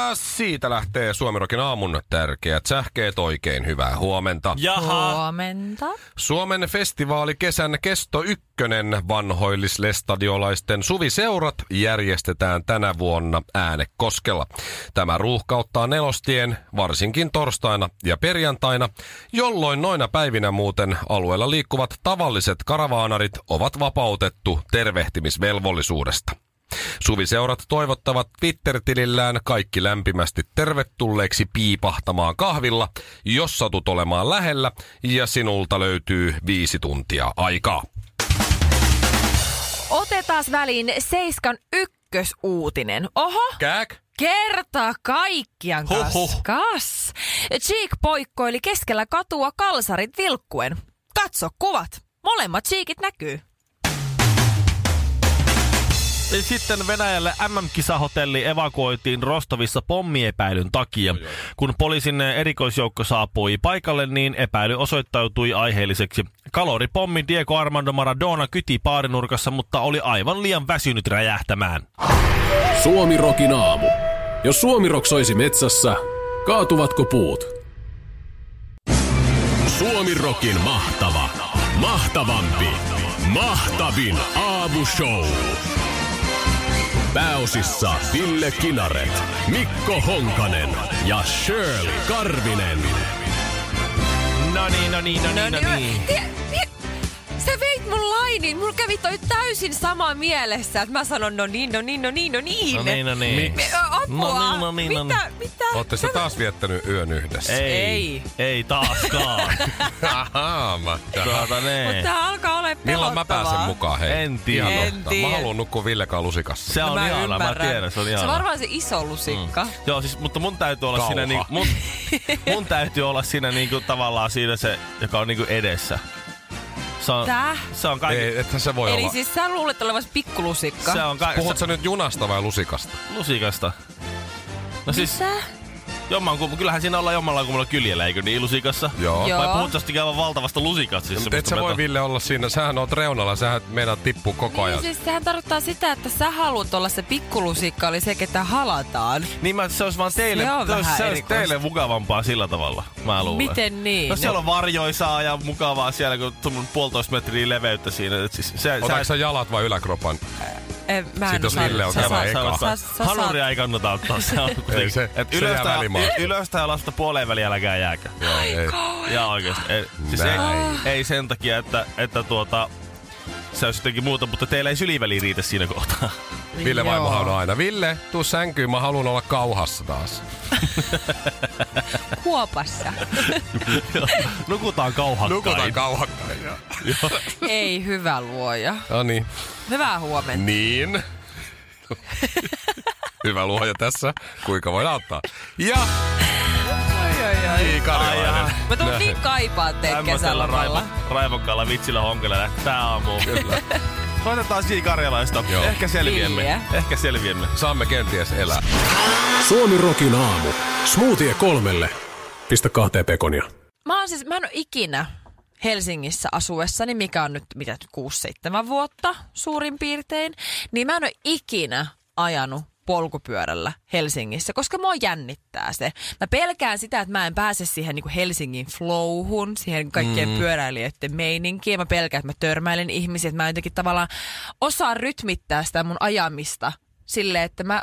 Ja siitä lähtee Suomirokin aamun tärkeät sähkeet. Oikein hyvää huomenta. Jaha. Huomenta. Suomen festivaali kesän kesto ykkönen vanhoillislestadiolaisten suviseurat järjestetään tänä vuonna Äänekoskella. Tämä ruuhkauttaa nelostien varsinkin torstaina ja perjantaina, jolloin noina päivinä muuten alueella liikkuvat tavalliset karavaanarit ovat vapautettu tervehtimisvelvollisuudesta. Suviseurat toivottavat Twitter-tilillään kaikki lämpimästi tervetulleeksi piipahtamaan kahvilla, jos satut olemaan lähellä ja sinulta löytyy viisi tuntia aikaa. Otetaan väliin Seiskan ykkösuutinen. Oho, Kääk? kerta kaikkiaan kas. Huhhuh. kas. Cheek poikkoili keskellä katua kalsarit vilkkuen. Katso kuvat. Molemmat cheekit näkyy. Sitten Venäjälle MM-kisahotelli evakuoitiin Rostovissa pommiepäilyn takia. Kun poliisin erikoisjoukko saapui paikalle, niin epäily osoittautui aiheelliseksi. Kaloripommi Diego Armando Maradona kyti paarinurkassa, mutta oli aivan liian väsynyt räjähtämään. Suomi Rokin aamu. Jos Suomi Rock soisi metsässä, kaatuvatko puut? Suomi Rokin mahtava, mahtavampi, mahtavin aamushow. Pääosissa Ville Kinaret, Mikko Honkanen ja Shirley Karvinen. No niin, no niin, no niin, no niin. Veit mun lainin. Mulla kävi toi täysin sama mielessä. Että mä sanon no niin, no niin, no niin, no niin. No niin, no niin. Me, ö, apua. No niin, no niin, no mitä, mitä? Ootte sä taas viettänyt yön yhdessä? Ei, Ei. ei taaskaan. Ahaa, mä, tuota ne. Mutta tää alkaa olla Milloin mä pelottavaa. pääsen mukaan, hei? En tiedä. En tiedä. Mä haluan nukkua Villekaan lusikassa. Se on No mä ihana, mä ymmärrän. tiedän, se on Se ihana. on varmaan se iso lusikka. Mm. Joo, siis, mutta mun täytyy olla Kauha. siinä niin, mun, mun täytyy olla siinä niinku tavallaan siinä se, joka on niinku edessä. Se on, Tää? se on kaikki, Ei, ethän se voi Eli olla. siis sä luulet olevasi pikkulusikka. se on kaikki, Puhut sä nyt junasta vai lusikasta? lusikasta. No siis, Mitä? Jomman, kyllähän siinä ollaan jommalla kummalla kyljellä, eikö niin lusikassa? Joo. Joo. Vai puhut sä aivan valtavasta lusikasta? Siis Mutta et sä voi Ville olla siinä, sähän oot reunalla, sähän meidät tippuu koko ajan. Niin, siis sehän tarkoittaa sitä, että sä haluat olla se pikkulusikka, eli se, ketä halataan. Niin mä, se olisi vaan teille, Se on se olisi, se olisi teille mukavampaa sillä tavalla, mä luulen. Miten niin? No siellä on varjoisaa ja mukavaa siellä, kun tuommoinen puolitoista metriä leveyttä siinä. Et Siis, se, Otatko sä jalat vai yläkropan? Eh, mä en Sit jos Ville on saat- eka. sä- sä Hanuria ei kannata ottaa. Se on kuitenkin- se- et se jää ylöstä, välimaalle. ylöstä ja lasta puoleen väliin äläkää jääkö. Joo, ei. Ja oikeesti. Ei, siis ei, ei, sen takia, että, että tuota, se olisi jotenkin muuta, mutta teillä ei syliväli riitä siinä kohtaa. Ville vaimohan on aina. Ville, tuu sänkyyn, mä haluan olla kauhassa taas. Kuopassa. Nukutaan kauhakkain. Nukutaan kauhakkain. Ei hyvä luoja. No niin. Hyvää huomenta. Niin. Hyvä luoja tässä. Kuinka voidaan auttaa? Ja Ai, ai, ai. Ii Karjalainen. Mä tuun niin kaipaan teitä kesälomalla. raivokkaalla vitsillä honkella lähtee tää aamu. Kyllä. Soitetaan J. Karjalaista. Joo. Ehkä selviämme. Niin. Ehkä selviämme. saamme kenties elää. Suomi Rokin aamu. Smoothie kolmelle. Pistä kahteen pekonia. Mä, oon siis, mä en ole ikinä Helsingissä asuessani, mikä on nyt mitä 6-7 vuotta suurin piirtein, niin mä en ole ikinä ajanut polkupyörällä Helsingissä, koska mua jännittää se. Mä pelkään sitä, että mä en pääse siihen niin kuin Helsingin flowhun, siihen kaikkien mm. pyöräilijöiden meininkiin. Mä pelkään, että mä törmäilen ihmisiä, että mä jotenkin tavallaan osaan rytmittää sitä mun ajamista silleen, että mä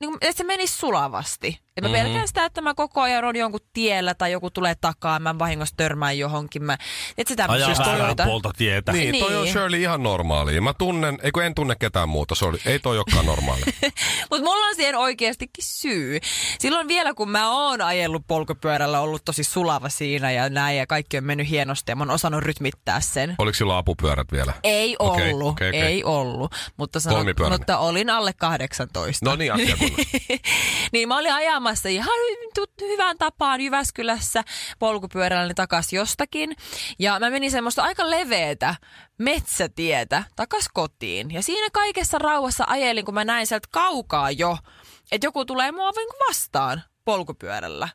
niin kuin, että se menisi sulavasti. Et mä mm-hmm. pelkään sitä, että mä koko ajan on jonkun tiellä tai joku tulee takaa, mä vahingossa törmään johonkin. Mä, et sitä Ajaa siis asioita. puolta tietä. Niin, niin, toi on Niin. Shirley ihan normaali. Mä tunnen, ei kun en tunne ketään muuta, se oli, ei toi olekaan normaali. Mutta mulla on siihen oikeastikin syy. Silloin vielä, kun mä oon ajellut polkupyörällä, ollut tosi sulava siinä ja näin ja kaikki on mennyt hienosti ja mä oon osannut rytmittää sen. Oliko silloin apupyörät vielä? Ei ollut, okei, okei. ei ollut. Mutta, sanot, mutta olin alle 18. No niin, niin mä olin ajamassa ihan hy- tut- hyvään tapaan Jyväskylässä polkupyörällä takaisin jostakin. Ja mä menin semmoista aika leveätä metsätietä takas kotiin. Ja siinä kaikessa rauhassa ajelin, kun mä näin sieltä kaukaa jo, että joku tulee mua niinku vastaan polkupyörällä.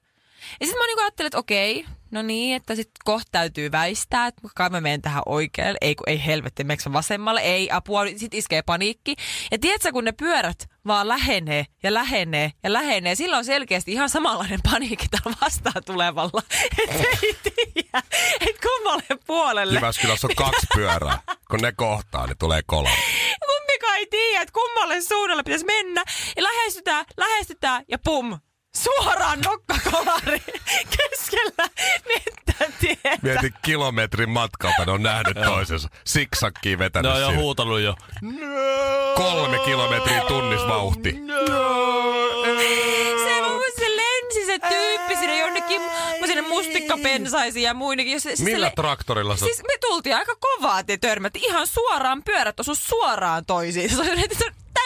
Ja sitten mä niinku ajattelin, että okei, no niin, että sitten kohta täytyy väistää, että kai mä menen tähän oikealle. Ei, kun ei helvetti, meneekö vasemmalle? Ei, apua, sitten iskee paniikki. Ja tiedätkö, kun ne pyörät vaan lähenee ja lähenee ja lähenee, silloin on selkeästi ihan samanlainen paniikki tällä vastaan tulevalla. Että ei tiedä, että kummalle puolelle. Jyväskylässä on kaksi pyörää. Kun ne kohtaa, niin tulee kola. Kumpikaan ei tiedä, että kummalle suunnalle pitäisi mennä. Ja lähestytään, lähestytään ja pum! Suoraan nokkakolari keskellä mettätietä. Mieti kilometrin matkalta, ne on nähnyt toisensa. Siksakkiin Ne vetänyt on jo sinne. huutanut jo. Kolme kilometriä tunnisvauhti. Se, mun se lensi se tyyppi sinne jonnekin sinne mustikkapensaisiin ja se, siis Millä se, traktorilla sä... Siis me tultiin aika kovaa, te törmätti. Ihan suoraan pyörät osu suoraan toisiin.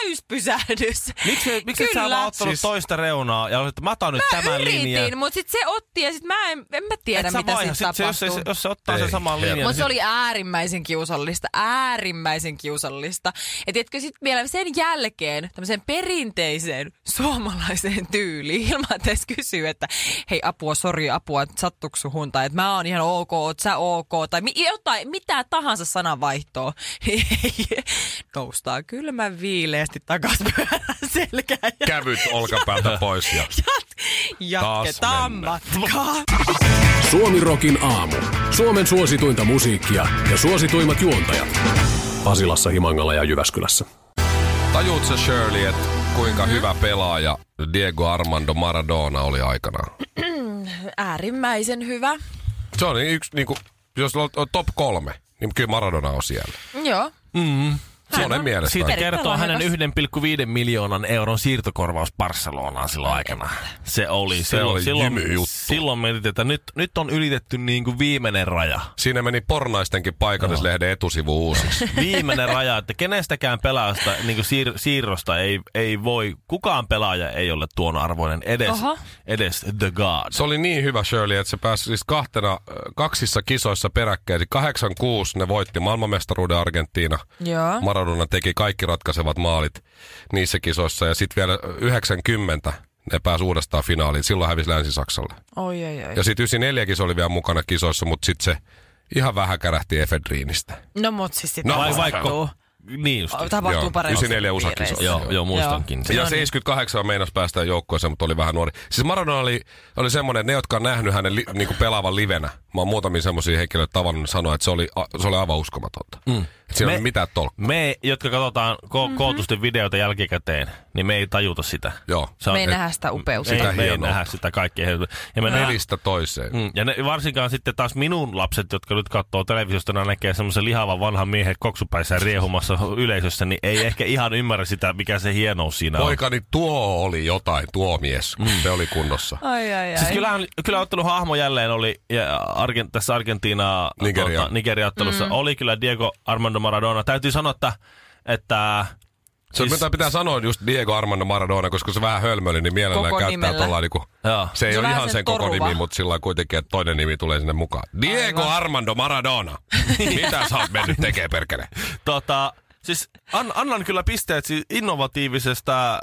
Täyspysähdys. Miksi, miksi sä vaan ottanut Siis- toista reunaa ja olet, että mä otan nyt Mä tämän linjan. yritin, mutta sitten se otti ja sitten mä en, en mä tiedä, Et mitä sitten sit se, jos, se, tapahtuu. jos se ottaa Ei, sen saman linjan. Mutta se niin oli äärimmäisen kiusallista, äärimmäisen kiusallista. Ja tiedätkö, sitten vielä sen jälkeen tämmöiseen perinteiseen suomalaiseen tyyliin, ilman että edes kysyy, että hei apua, sori apua, sattuuko suhun, tai että mä oon ihan ok, oot sä ok, tai mi- jotain, mitä tahansa sananvaihtoa. Noustaan kylmän viileästi takas pyörän selkään ja Kävyt olkapäältä pois ja jat- jatketaan matkaa. Suomi Rokin aamu. Suomen suosituinta musiikkia ja suosituimmat juontajat. Pasilassa, Himangalla ja Jyväskylässä. tajuut sä Shirley, että kuinka hyvä pelaaja Diego Armando Maradona oli aikanaan? Äärimmäisen hyvä. Se on yksi, niinku, jos on top kolme, niin kyllä Maradona on siellä. Joo. Monen mielestä. Siitä kertoo hänen lahjakas. 1,5 miljoonan euron siirtokorvaus Barcelonaan silloin aikana. Se oli, Se silloin, oli silloin, jymyjuttu. silloin mietit, että nyt, nyt on ylitetty niin kuin viimeinen raja. Siinä meni pornaistenkin paikallislehden etusivu uusiksi. Viimeinen raja, että kenestäkään pelaajasta niin kuin siir- siirrosta ei, ei voi, kukaan pelaaja ei ole tuon arvoinen edes, Oho. edes The God. Se oli niin hyvä Shirley, että se pääsi siis kahtena, kaksissa kisoissa peräkkäin. Eli 86 ne voitti maailmanmestaruuden Argentiina. Joo. Maradona teki kaikki ratkaisevat maalit niissä kisoissa. Ja sitten vielä 90 ne pääsi uudestaan finaaliin. Silloin hävisi Länsi-Saksalle. Oi, oi, oi. Ja sitten 94 se oli vielä mukana kisoissa, mutta sitten se ihan vähän kärähti Efedriinistä. No mut siis sit No, Vai, vaikka, niin just. Tapahtuu Joo, paremmin. 94 USA-kisoissa. Joo, joo, muistankin. Joo. Ja No niin. 78 meinas päästä joukkueeseen, mutta oli vähän nuori. Siis Maradona oli, oli semmoinen, että ne, jotka on nähnyt hänen li, niinku pelaavan livenä, mä oon muutamia semmoisia henkilöitä tavannut, ne sanoi, että se oli, a- se oli aivan uskomatonta. Mm. Siinä Me- ole mitään tolkkua. Me, jotka katsotaan ko- Mhm. kootusti videoita jälkikäteen, niin me ei tajuta sitä. Joo. Se on, Me ei et- nähdä sitä upeutta. ei, sitä me ei nähdä sitä kaikkea. Ja me Pelistä toiseen. Mm, ja ne, varsinkaan sitten taas minun lapset, jotka nyt katsoo televisiosta, ne näkee semmoisen lihavan vanhan miehen koksupäissä riehumassa yleisössä, niin ei ehkä ihan ymmärrä sitä, mikä se hienous siinä on. Poikani tuo oli jotain, tuo mies. Mm. Se oli kunnossa. Ai, ai, ai. Siis kyllähän, kyllä ottelun hahmo jälleen oli ja Argent, tässä Argentiina Nigeria. Tuota, Nigeria-ottelussa Mm. oli kyllä Diego Armando Maradona. Täytyy sanoa, että, että Se siis, mitä pitää sanoa just Diego Armando Maradona, koska se vähän hölmöli, niin mielellään Koko käyttää nimellä. tuolla niinku, se ei Se ole ihan sen sen koko toruva. nimi, mutta sillä kuitenkin, että toinen nimi tulee sinne mukaan. Diego Aivan. Armando Maradona. mitä sä oot mennyt tekee perkele? tota, siis an, annan kyllä pisteet siis innovatiivisesta äh,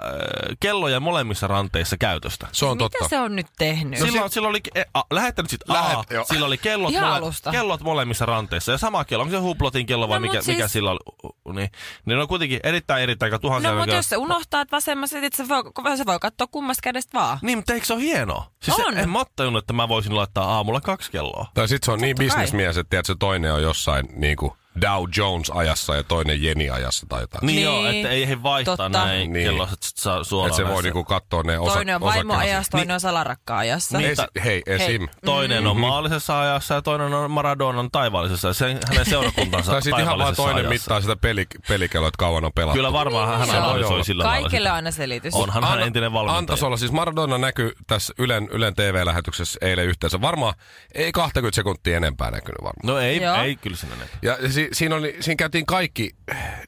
kellojen molemmissa ranteissa käytöstä. Se on totta. Mitä se on nyt tehnyt? No silloin, silloin oli, a, lähettänyt sit A, Lähet, sillä oli kellot, mole, kellot molemmissa ranteissa. Ja sama kello, onko se huplotin kello vai No, mikä, mut mikä siis- sillä oli? Niin, niin ne on kuitenkin erittäin erittäin tuhansia. No mutta jos se unohtaa, että vasemmassa, että se voi, se voi katsoa kummasta kädestä vaan. Niin, mutta eikö se ole hienoa? Siis On. Se, en mä tajunnut, että mä voisin laittaa aamulla kaksi kelloa. Tai sit se on niin Totta kai. bisnesmies, että tiedät, se toinen on jossain niinku Dow Jones ajassa ja toinen Jeni ajassa tai jotain. Niin, Niin, joo, että ei he vaihtaa totta. näin Niin. kelloa. saa suoraan. Että se voi näissä. niinku katsoa ne osa, Toinen on vaimoajassa, toinen on salarakka-ajassa. Niin. Es, hei, esim. Toinen Mm-hmm. on maallisessa ajassa ja toinen on Maradonan taivaallisessa ja sen, hänen seurakuntansa Tai sitten ihan vaan toinen ajassa. mittaa sitä peli, pelikelloa, että kauan on pelattu. Kyllä varmaan hän Joo. analysoi sillä. Kaikille on aina selitys. Onhan hän entinen valmentaja. Antas olla. Siis Maradona näkyy tässä Ylen, Ylen TV-lähetyksessä eilen yhteensä. Varmaan ei 20 sekuntia enempää näkynyt varmaan. No ei, ei kyllä näy. Ja si, siinä, oli, siinä käytiin kaikki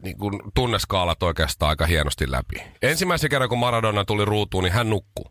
niin kuin tunneskaalat oikeastaan aika hienosti läpi. Ensimmäisen kerran, kun Maradona tuli ruutuun, niin hän nukkuu.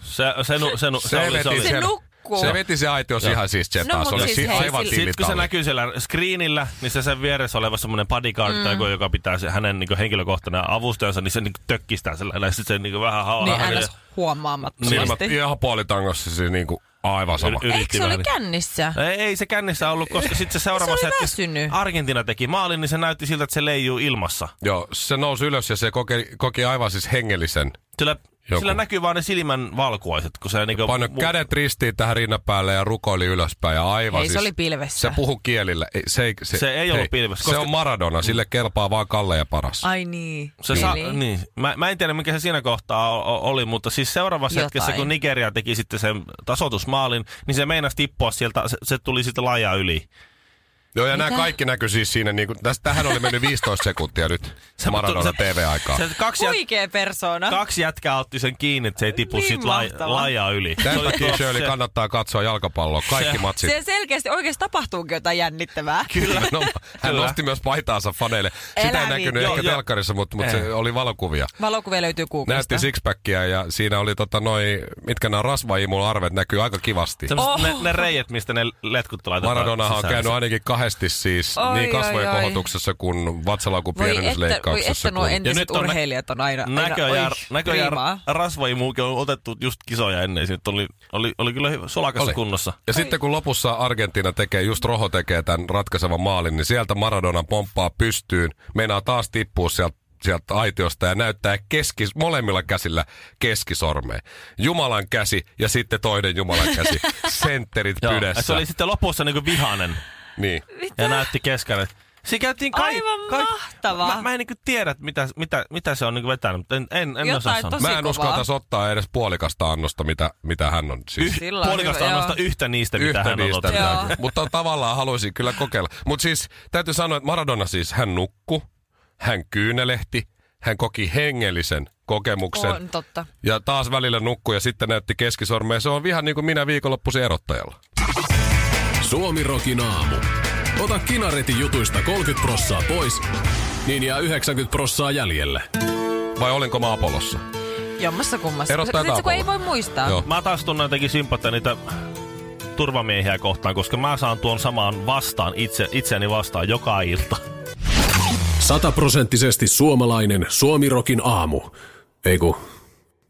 Se, se, nu, se, nu, se, oli, se, veti oli. Se nukkuu. Se veti se aitiossa ihan siis No, mut se oli siis si- hei, aivan sit- Sitten kun se näkyy siellä screenillä, niin se sen vieressä oleva semmoinen bodyguard, mm. tai joku, joka pitää se, hänen niin henkilökohtainen avustajansa, niin se niin tökkistää ja sitten se niin vähän haulaa. Niin äänes huomaamattomasti. Silmät ihan puolitangossa, siis niin kuin aivan sama. Yritti Eikö se vähän. oli kännissä? Ei, ei se kännissä ollut, koska sitten se seuraavassa Se hetkessä. Argentina teki maalin, niin se näytti siltä, että se leijuu ilmassa. Joo, se nousi ylös ja se koki, koki aivan siis hengellisen. Sillä, Joku. sillä näkyy vaan ne silmän valkuaiset, kun se niinku... Paino kädet ristiin tähän rinnan päälle ja rukoili ylöspäin ja aivan Ei, se siis, oli pilvessä. Se puhu kielillä. Ei, se, ei, se, Se ei ollut pilvessä, Se koska- on Maradona, sille kelpaa vaan Kalle ja paras. Ai niin. Se sa- niin. Mä, mä en tiedä, mikä se siinä kohtaa oli, mutta siis seuraavassa Jotain. hetkessä, kun Nigeria teki sitten sen tasoitusmaalin, niin se meinasi tippua sieltä, se, se tuli sitten laja yli. Joo, ja nämä Mitä? kaikki näkyy siis siinä, niin kuin, tästä, tähän oli mennyt 15 sekuntia nyt Maradona TV-aikaa. Se kaksi, jät, Huikea persona. kaksi jätkää otti sen kiinni, että se ei tipu Niin siitä la, mahtavaa. lajaa yli. Tämän oli takia Shirley se- kannattaa katsoa jalkapalloa. Kaikki Se- matsit. Se selkeästi oikeasti tapahtuukin jotain jännittävää. Kyllä. No, hän Kyllä. nosti myös paitaansa faneille. Sitä Älä ei näkynyt ehkä Joo, joo. telkkarissa, mutta, mutta se oli valokuvia. Valokuvia löytyy Googlesta. Näytti sixpackia ja siinä oli tota noi, mitkä nämä rasvaimul arvet näkyy aika kivasti. Oh. ne, ne reijet, mistä ne letkut laitetaan Maradonahan on käynyt ainakin kahdesti siis Oi, niin kasvojen oi, oi. kohotuksessa kuin vatsalaukun Voi että, voi pienennysleikkauksessa. että nuo entiset nyt on nä- urheilijat on aina, aina Näköjään, oi, näköjään rasvaimuukin on otettu just kisoja ennen. Siitä oli, oli, oli kyllä hyvä- sulakassa Oli. kunnossa. Ja sitten kun lopussa Argentiina tekee, just Roho tekee tämän ratkaisevan maalin, niin sieltä Maradona pomppaa pystyyn, meinaa taas tippua sieltä sieltä aitiosta ja näyttää keskis, molemmilla käsillä keskisormeen. Jumalan käsi ja sitten toinen Jumalan käsi. Sentterit pydessä. Se oli sitten lopussa niinku vihanen Niin. ja näytti kesken. Siinä käytiin kai, Aivan kai, mahtavaa. Mä, mä en niinku tiedä, mitä, mitä, mitä se on niinku vetänyt, mutta en, en, en osaa sanoa. Mä en uskaltaisi ottaa edes puolikasta annosta, mitä, mitä hän on siis. Yh, Sillä on puolikasta hyvä, annosta joo. yhtä niistä, mitä Yhtä hän on niistä. ottanut. Joo. mitä- Mutta tavallaan haluaisin kyllä kokeilla. Mutta siis täytyy sanoa, että Maradona siis, hän nukku, hän kyynelehti, hän koki hengellisen kokemuksen. On totta. Ja taas välillä nukkui ja sitten näytti keskisormea. Se on ihan niin kuin minä viikonloppuisin erottajalla. Suomi Rokin aamu. Ota kinaretin jutuista 30 prossaa pois, niin jää 90 prossaa jäljelle. Vai olinko mä Apollossa? Jommassa kummassa. Erottaa Sitten kun ei voi muistaa. Joo. Mä taas tunnen jotenkin sympatia niitä turvamiehiä kohtaan, koska mä saan tuon samaan vastaan itse, itseäni vastaan joka ilta. Sataprosenttisesti suomalainen Suomi Rokin aamu. Ei ku,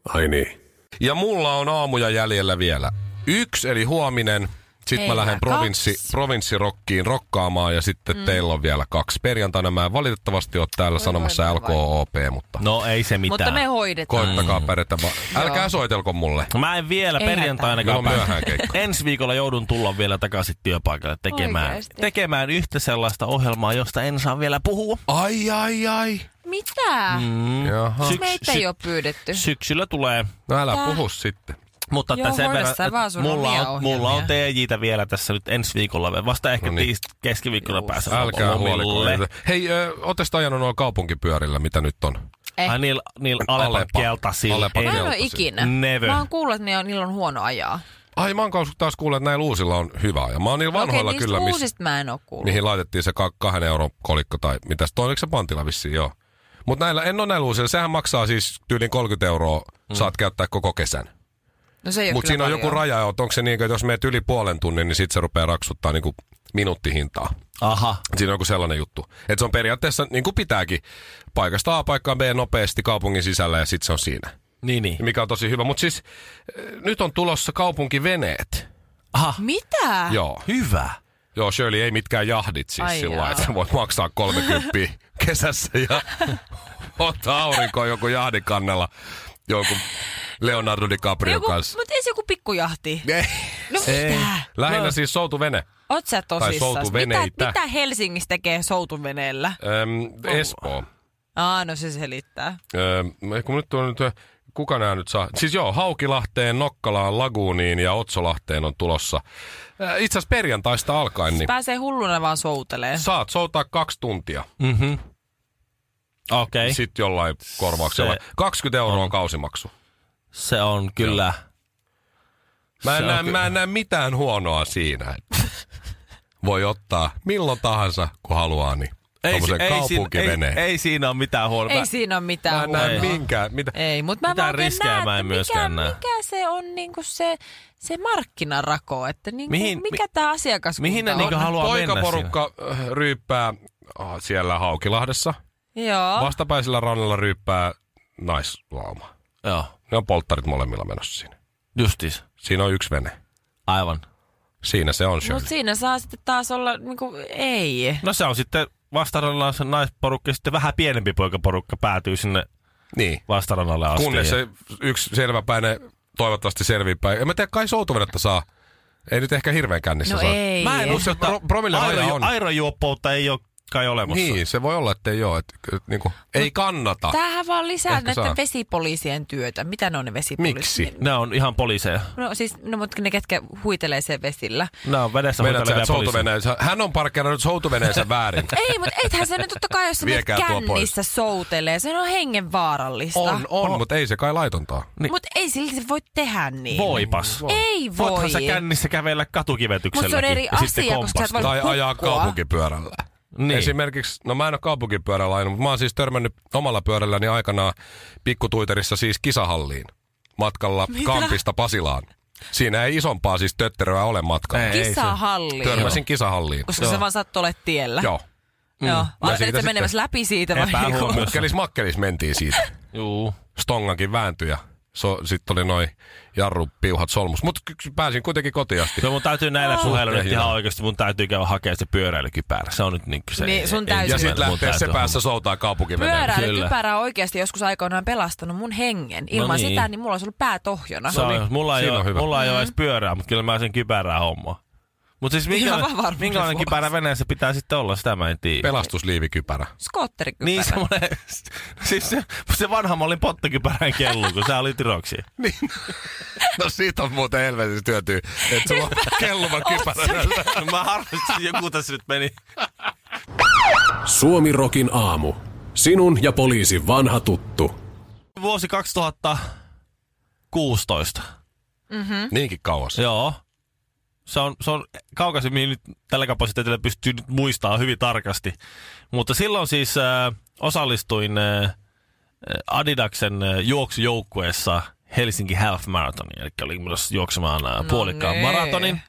ai niin. Ja mulla on aamuja jäljellä vielä. Yksi, eli huominen. Sitten mä lähden provinssi, provinssirokkiin rokkaamaan ja sitten mm. teillä on vielä kaksi. Perjantaina mä en valitettavasti ole täällä Voi sanomassa LKOP, mutta No ei se mitään. Mutta me hoidetaan. koittakaa pärjätä vaan. Älkää soitelko mulle. Mä en vielä Ei perjantaina hätää. Meillä on myöhään keikka. Ensi viikolla joudun tulla vielä takaisin työpaikalle tekemään, Oikeesti? tekemään yhtä sellaista ohjelmaa, josta en saa vielä puhua. Ai, ai, ai. Mitä? Mm. Jaha. Sy- Meitä sy- ei ole pyydetty. Syksyllä tulee. No älä Tää. puhu sitten. Mutta Joo, että sen verran, sun mulla, on, mulla on. TJtä vielä tässä nyt ensi viikolla. Vasta ehkä No niin. keskiviikkona pääsen Älkää huoliko. Hei, ö, ootte sitä ajanut noilla kaupunkipyörillä, mitä nyt on? Eh. Ai niillä niil Alepa. Alepan keltaisilla. Mä en ole ikinä. Never. Mä oon kuullut, että niillä on huono ajaa. Ai, mä oon taas kuullut, että näillä uusilla on hyvä. Ja mä oon niillä vanhoilla Okei, niistä kyllä, miss, mä en mihin laitettiin se ka- kahden euron kolikko tai mitäs, toi oliko se pantilla vissiin, joo. Mutta näillä, en ole näillä uusilla, sehän maksaa siis tyyliin 30 euroa, mm. saat käyttää koko kesän. No se Mutta siinä on joku raja, että onko se niin, että jos meet yli puolen tunnin, niin sit se rupeaa raksuttaa niinku minuuttihintaa. Aha. Siinä on joku sellainen juttu. Että se on periaatteessa niin kuin pitääkin paikasta A paikkaan B nopeasti kaupungin sisällä ja sitten se on siinä. Niin, niin. Mikä on tosi hyvä. Mutta siis eh, nyt on tulossa kaupunkiveneet. Aha. Mitä? Joo. Hyvä. Joo, Shirley, ei mitkään jahdit siis Ai sillä että voit maksaa 30 kesässä ja ottaa aurinkoon joku jahdin kannella jonkun Leonardo DiCaprio Joku, kanssa. mutta ei se joku pikkujahti. No Ei. mitä? Lähinnä siis soutuvene. Oot sä tosissas? soutuveneitä. Mitä, mitä Helsingissä tekee soutuveneellä? Öm, Espoo. Aa, no se selittää. Öö, kun nyt on nyt, kuka nämä nyt saa? Siis joo, Haukilahteen, Nokkalaan, Laguuniin ja Otsolahteen on tulossa. Öö, Itse asiassa perjantaista alkaen, niin Pääsee hulluna vaan soutelee. saat soutaa kaksi tuntia. Mhm. Okei. Okay. Sitten jollain korvauksella. Se 20 euroa on kausimaksu. Se on kyllä... Mä en, näe, ky- mä en näe mitään huonoa siinä. että Voi ottaa milloin tahansa, kun haluaa, niin tommosen ei, kaupunkiveneen. ei, ei, siinä ole mitään huonoa. Ei siinä ole Mä mitään en näe huonoa. minkään. Mitä? Ei, mutta mä Mitään riskejä näen, mä en että mikä, myöskään näe. mikä se on niinku se, se markkinarako, että niinku, Mihin- mikä tämä asiakaskunta mihin ne on. niinku haluaa mennä Poikaporukka äh, ryyppää ah, siellä Haukilahdessa. Joo. Vastapäisellä rannalla ryyppää naislauma. Joo, Ne on polttarit molemmilla menossa siinä. justis. Siinä on yksi vene. Aivan. Siinä se on Shirley. Mutta siinä saa sitten taas olla, niinku, ei. No se on sitten vastarannalla se naisporukka ja sitten vähän pienempi poikaporukka päätyy sinne Niin. vastarannalle asti. Kunnes se yksi selväpäinen toivottavasti selvii päin. En mä tiedä, kai soutuvenettä saa. Ei nyt ehkä hirveän kännissä No saa. ei. Mä en usko, että pro- promille airo- on. airojuoppoutta ei ole kai olemassa. Niin, se voi olla, että ei ole. Että, että, niinku, ei kannata. Tämähän vaan lisää Ehkä näiden saa. vesipoliisien työtä. Mitä ne on ne vesipoliisit? Miksi? Ne on ihan poliiseja. No siis, no mutta ne ketkä huitelee sen vesillä. Ne on vedessä sä, huitelevia poliiseja. hän on parkkeerannut soutuveneensä väärin. Ei, mutta ethän se nyt totta kai, jos menet tuo kännissä soutelee. Se on hengenvaarallista. On, on, mutta ei se kai laitontaa. Niin. Mutta ei silti se voi tehdä niin. Voipas. Ei voi. Voithan sä kännissä kävellä katukivetykselläkin. Mut se on eri ja sitten asia, koska sä et voi- Tai ajaa kaupunkipyörällä. Niin. Esimerkiksi, no mä en ole kaupunkipyörällä ajanut, mutta mä oon siis törmännyt omalla pyörälläni aikanaan pikkutuiterissa siis kisahalliin. Matkalla Mitä? Kampista Pasilaan. Siinä ei isompaa siis tötteröä ole matkalla. Ei, ei se- Kisahalli. Törmäsin kisahalliin. Koska se vaan sattuu olemaan tiellä. Joo. Joo. Ja Ajattelit, siitä että menemässä läpi siitä vai? Epähuomiossa. Makkelis makkelis mentiin siitä. Juu. Stongankin vääntyi ja so, sitten oli noin jarrupiuhat solmus. Mutta pääsin kuitenkin kotiin asti. Kyllä mun täytyy näillä puheilla nyt ihan oikeasti, mun täytyy käydä hakemaan se pyöräilykypärä. Se on nyt niin se. Niin, sun ei- täytyy- Ja ei- sitten lähtee se päässä soutaa kaupunkiveneen. Pyöräilykypärä on oikeasti joskus aikoinaan pelastanut mun hengen. Ilman niin. sitä, niin mulla olisi ollut pää tohjona. Se on, mulla, ei siinä on ole, hyvä. mulla ei ole edes pyörää, mutta kyllä mä sen kypärää hommaa. Mutta siis Ihan minkälainen, kypärä veneessä pitää sitten olla, sitä mä en tiedä. Pelastusliivikypärä. Skootterikypärä. Niin semmoinen, siis se, se vanha mallin pottokypärän kellu, kun sä olit iroksi. Niin. No siitä on muuten helvetissä työtyy, että sulla on kelluva kypärä. Mä harrastin, että joku tässä nyt meni. Suomi Rokin aamu. Sinun ja poliisin vanha tuttu. Vuosi 2016. Niinkin kauas. Joo. Se on, se on kaukaisemmin nyt tällä kapasiteetilla pystyy nyt muistaa hyvin tarkasti. Mutta silloin siis äh, osallistuin äh, Adidaksen äh, juoksujoukkueessa Helsinki Half Marathonin. Eli oli myös juoksemaan äh, puolikkaan niin. maratonin.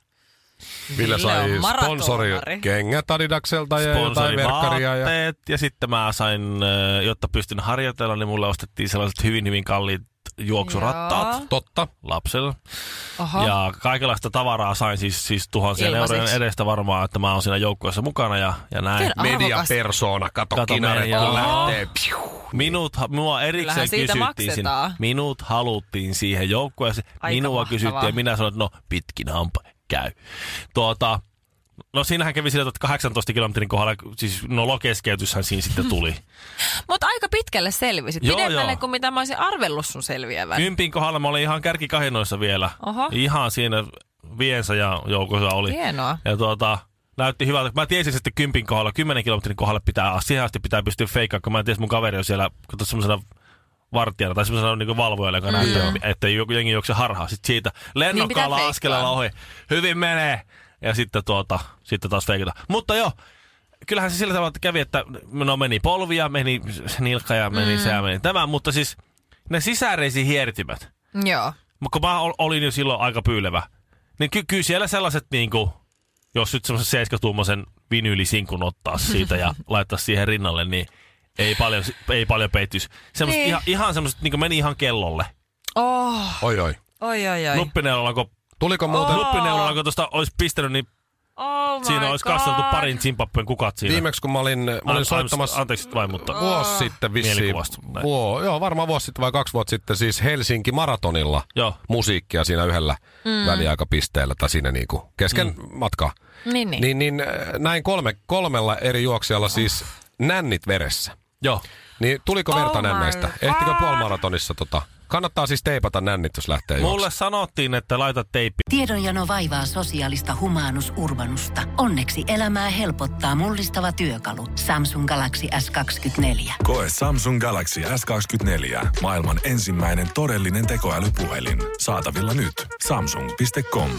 Ville sai Ville on sponsori maratonari. kengät Adidakselta ja jotain verkkaria. Ja... Sponsorivaatteet ja... ja sitten mä sain, äh, jotta pystyn harjoitella, niin mulle ostettiin sellaiset hyvin hyvin kalliit juoksurattaat Joo. Totta. lapselle. Oho. Ja kaikenlaista tavaraa sain siis, siis tuhansien eurojen edestä varmaan, että mä oon siinä joukkueessa mukana ja, ja näin. Mediapersona, kato, Kato, kinaret kun lähtee. Piu. Minut, mua erikseen kysyttiin sinne. Minut haluttiin siihen joukkueeseen. Minua mahtavaa. kysyttiin ja minä sanoin, että no pitkin hampa käy. Tuota, no siinähän kävi sillä, että 18 kilometrin kohdalla, siis nolokeskeytyshän siinä sitten tuli. Mutta aika pitkälle selvisit. Joo, Pidemmälle joo. kuin mitä mä olisin arvellut sun selviävän. Kympin kohdalla mä olin ihan kärkikahinoissa vielä. Oho. Ihan siinä viensä ja joukossa oli. Hienoa. Ja tuota, näytti hyvältä. Mä tiesin, että kympin kohdalla, 10 kilometrin kohdalla pitää, siihen asti pitää pystyä feikkaamaan, kun mä en tiedä, mun kaveri on siellä, kato semmoisena vartijana tai semmoisena niin valvojalla, joka näyttää, että joku jengi juokse harhaa. Sitten siitä lennokkaalla pitää askeleella ohi. Hyvin menee. Ja sitten, tuota, sitten taas feikata. Mutta joo, kyllähän se sillä tavalla että kävi, että no meni polvia, meni nilkka ja meni mm. se ja meni tämä, mutta siis ne sisäreisi hiertimät, Joo. Kun mä ol- olin jo silloin aika pyylevä, niin ky- kyllä siellä sellaiset niinku, jos nyt semmoisen 7-tuumaisen vinyylisinkun ottaa siitä ja laittaa siihen rinnalle, niin ei paljon, ei paljon peittyisi. Semmoset Niin. ihan, ihan semmoset niinku meni ihan kellolle. Oh, Oi oi. oi oi oi. Nuppineulalla, kun, Tuliko muuten nuppineulalla, kun tuosta olisi pistänyt, niin Oh siinä olisi God. kasteltu parin Zimbabwen kukat siinä. viimeksi kun mä olin, mä olin soittamassa Anteeksi vain, mutta... vuosi sitten vissiin. Vuo, joo, varmaan vuosi sitten vai kaksi vuotta sitten siis Helsinki Maratonilla Joo. musiikkia siinä yhdellä mm. väliaikapisteellä tai siinä niinku kesken mm. matkaa. Niin, niin. Niin, niin näin kolme, kolmella eri juoksijalla siis nännit veressä. Joo. Niin tuliko verta Oh? God. Ehtikö puolimaratonissa tota? Kannattaa siis teipata nännit, jos lähtee Mulle juoksemaan. sanottiin, että laita teippi. Tiedonjano vaivaa sosiaalista humanus urbanusta. Onneksi elämää helpottaa mullistava työkalu. Samsung Galaxy S24. Koe Samsung Galaxy S24. Maailman ensimmäinen todellinen tekoälypuhelin. Saatavilla nyt. Samsung.com.